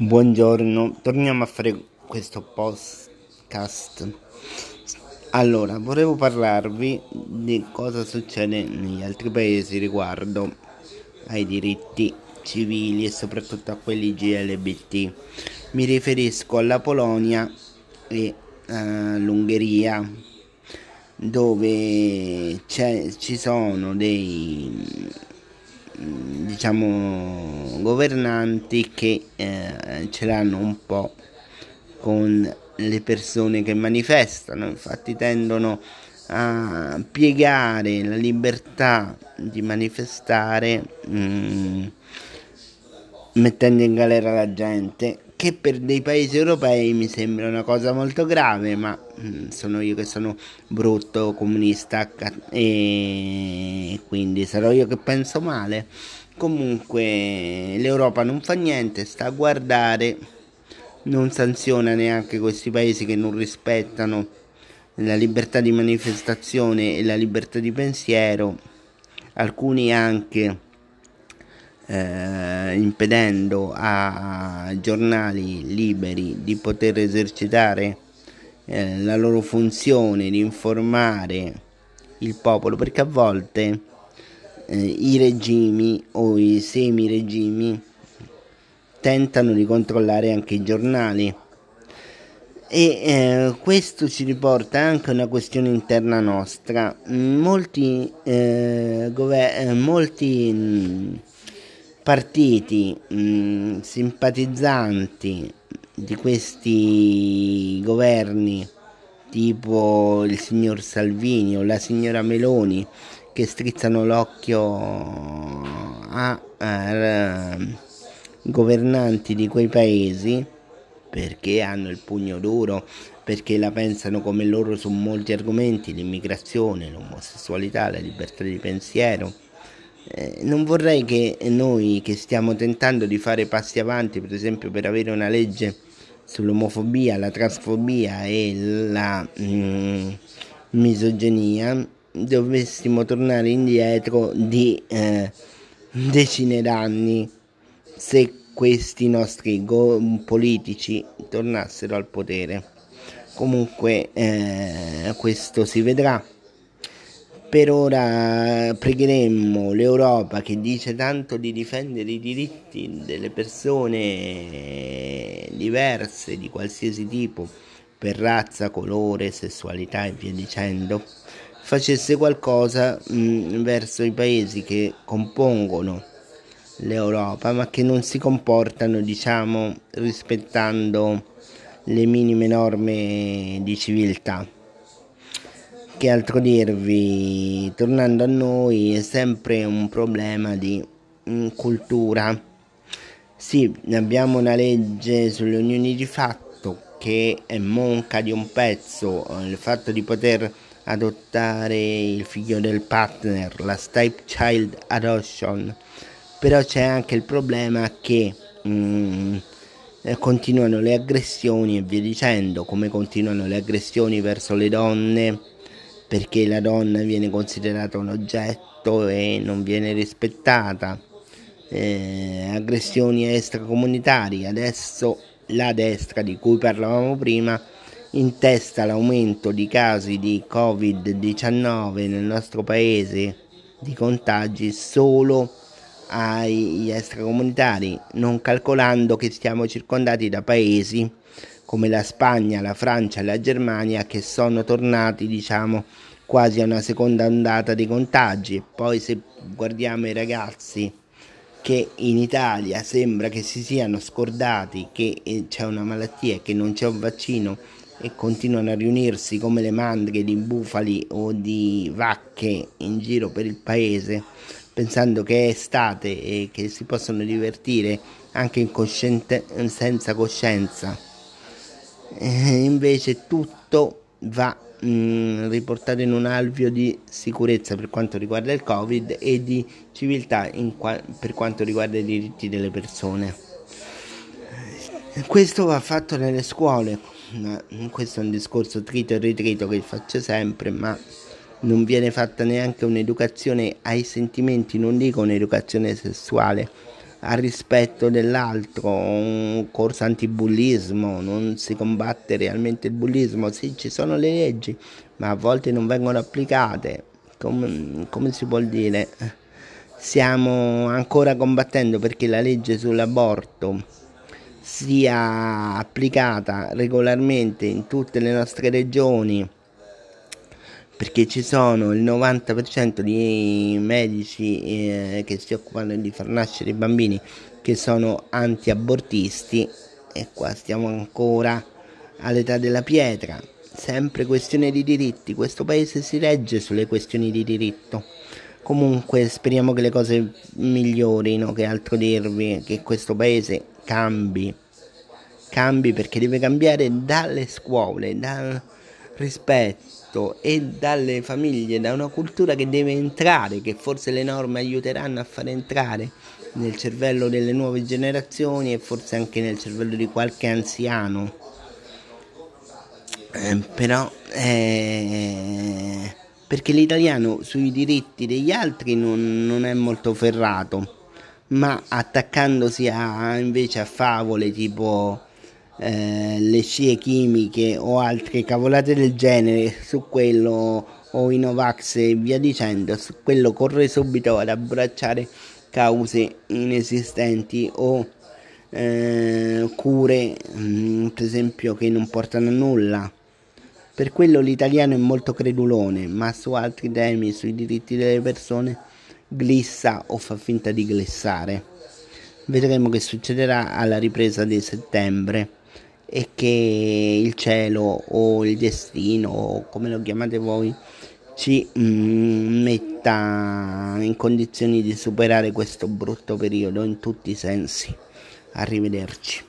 Buongiorno, torniamo a fare questo podcast. Allora, volevo parlarvi di cosa succede negli altri paesi riguardo ai diritti civili e soprattutto a quelli GLBT. Mi riferisco alla Polonia e all'Ungheria dove ci sono dei diciamo governanti che eh, ce l'hanno un po' con le persone che manifestano, infatti tendono a piegare la libertà di manifestare mh, mm, mettendo in galera la gente che per dei paesi europei mi sembra una cosa molto grave, ma mm, sono io che sono brutto, comunista e quindi sarò io che penso male. Comunque l'Europa non fa niente, sta a guardare, non sanziona neanche questi paesi che non rispettano la libertà di manifestazione e la libertà di pensiero, alcuni anche eh, impedendo a giornali liberi di poter esercitare eh, la loro funzione di informare il popolo, perché a volte eh, i regimi o i semi-regimi tentano di controllare anche i giornali. E eh, questo ci riporta anche a una questione interna nostra. Molti, eh, gover- molti mh, partiti mh, mm, simpatizzanti di questi governi tipo il signor Salvini o la signora Meloni che strizzano l'occhio a, a, a governanti di quei paesi perché hanno il pugno duro, perché la pensano come loro su molti argomenti, l'immigrazione, l'omosessualità, la libertà di pensiero. Eh, non vorrei che noi che stiamo tentando di fare passi avanti, per esempio per avere una legge sull'omofobia, la transfobia e la mm, misoginia, dovessimo tornare indietro di eh, decine d'anni se questi nostri go- politici tornassero al potere. Comunque eh, questo si vedrà. Per ora pregheremmo l'Europa che dice tanto di difendere i diritti delle persone diverse di qualsiasi tipo, per razza, colore, sessualità e via dicendo, facesse qualcosa mh, mm, verso i paesi che compongono l'Europa, ma che non si comportano, diciamo, rispettando le minime norme di civiltà. Che altro dirvi? Tornando a noi è sempre un problema di mm, cultura. Sì, abbiamo una legge sulle unioni di fatto che è monca di un pezzo, il fatto di poter adottare il figlio del partner, la stepchild adoption, però c'è anche il problema che mm, continuano le aggressioni e via dicendo, come continuano le aggressioni verso le donne perché la donna viene considerata un oggetto e non viene rispettata. Eh, aggressioni extracomunitarie, adesso la destra di cui parlavamo prima intesta l'aumento di casi di Covid-19 nel nostro paese di contagi solo agli extracomunitari, non calcolando che stiamo circondati da paesi come la Spagna, la Francia e la Germania che sono tornati diciamo quasi a una seconda ondata di contagi. Poi se guardiamo i ragazzi che in Italia sembra che si siano scordati che eh, c'è una malattia e che non c'è un vaccino e continuano a riunirsi come le mandrie di bufali o di vacche in giro per il paese pensando che è estate e che si possono divertire anche senza coscienza eh, invece tutto va mh, mm, riportato in un alveo di sicurezza per quanto riguarda il Covid e di civiltà qua- per quanto riguarda i diritti delle persone. Questo va fatto nelle scuole, questo è un discorso trito e ritrito che faccio sempre, ma non viene fatta neanche un'educazione ai sentimenti, non dico un'educazione sessuale, al rispetto dell'altro, un corso antibullismo, non si combatte realmente il bullismo, sì ci sono le leggi, ma a volte non vengono applicate, come, come si può dire? Stiamo ancora combattendo perché la legge sull'aborto sia applicata regolarmente in tutte le nostre regioni perché ci sono il 90% di medici eh, che si occupano di far nascere i bambini che sono anti-abortisti e qua stiamo ancora all'età della pietra. Sempre questione di diritti. Questo paese si regge sulle questioni di diritto comunque speriamo che le cose migliorino che altro dirvi che questo paese cambi cambi perché deve cambiare dalle scuole dal rispetto e dalle famiglie, da una cultura che deve entrare, che forse le norme aiuteranno a far entrare nel cervello delle nuove generazioni e forse anche nel cervello di qualche anziano. Eh, però eh, perché l'italiano sui diritti degli altri non, non è molto ferrato, ma attaccandosi a, invece a favole tipo eh, le scie chimiche o altre cavolate del genere su quello o i Novax e via dicendo, su quello corre subito ad abbracciare cause inesistenti o eh, cure mh, mm, per esempio che non portano a nulla. Per quello l'italiano è molto credulone, ma su altri temi, sui diritti delle persone, glissa o fa finta di glissare. Vedremo che succederà alla ripresa di settembre e che il cielo o il destino o come lo chiamate voi ci mm, metta in condizioni di superare questo brutto periodo in tutti i sensi. Arrivederci.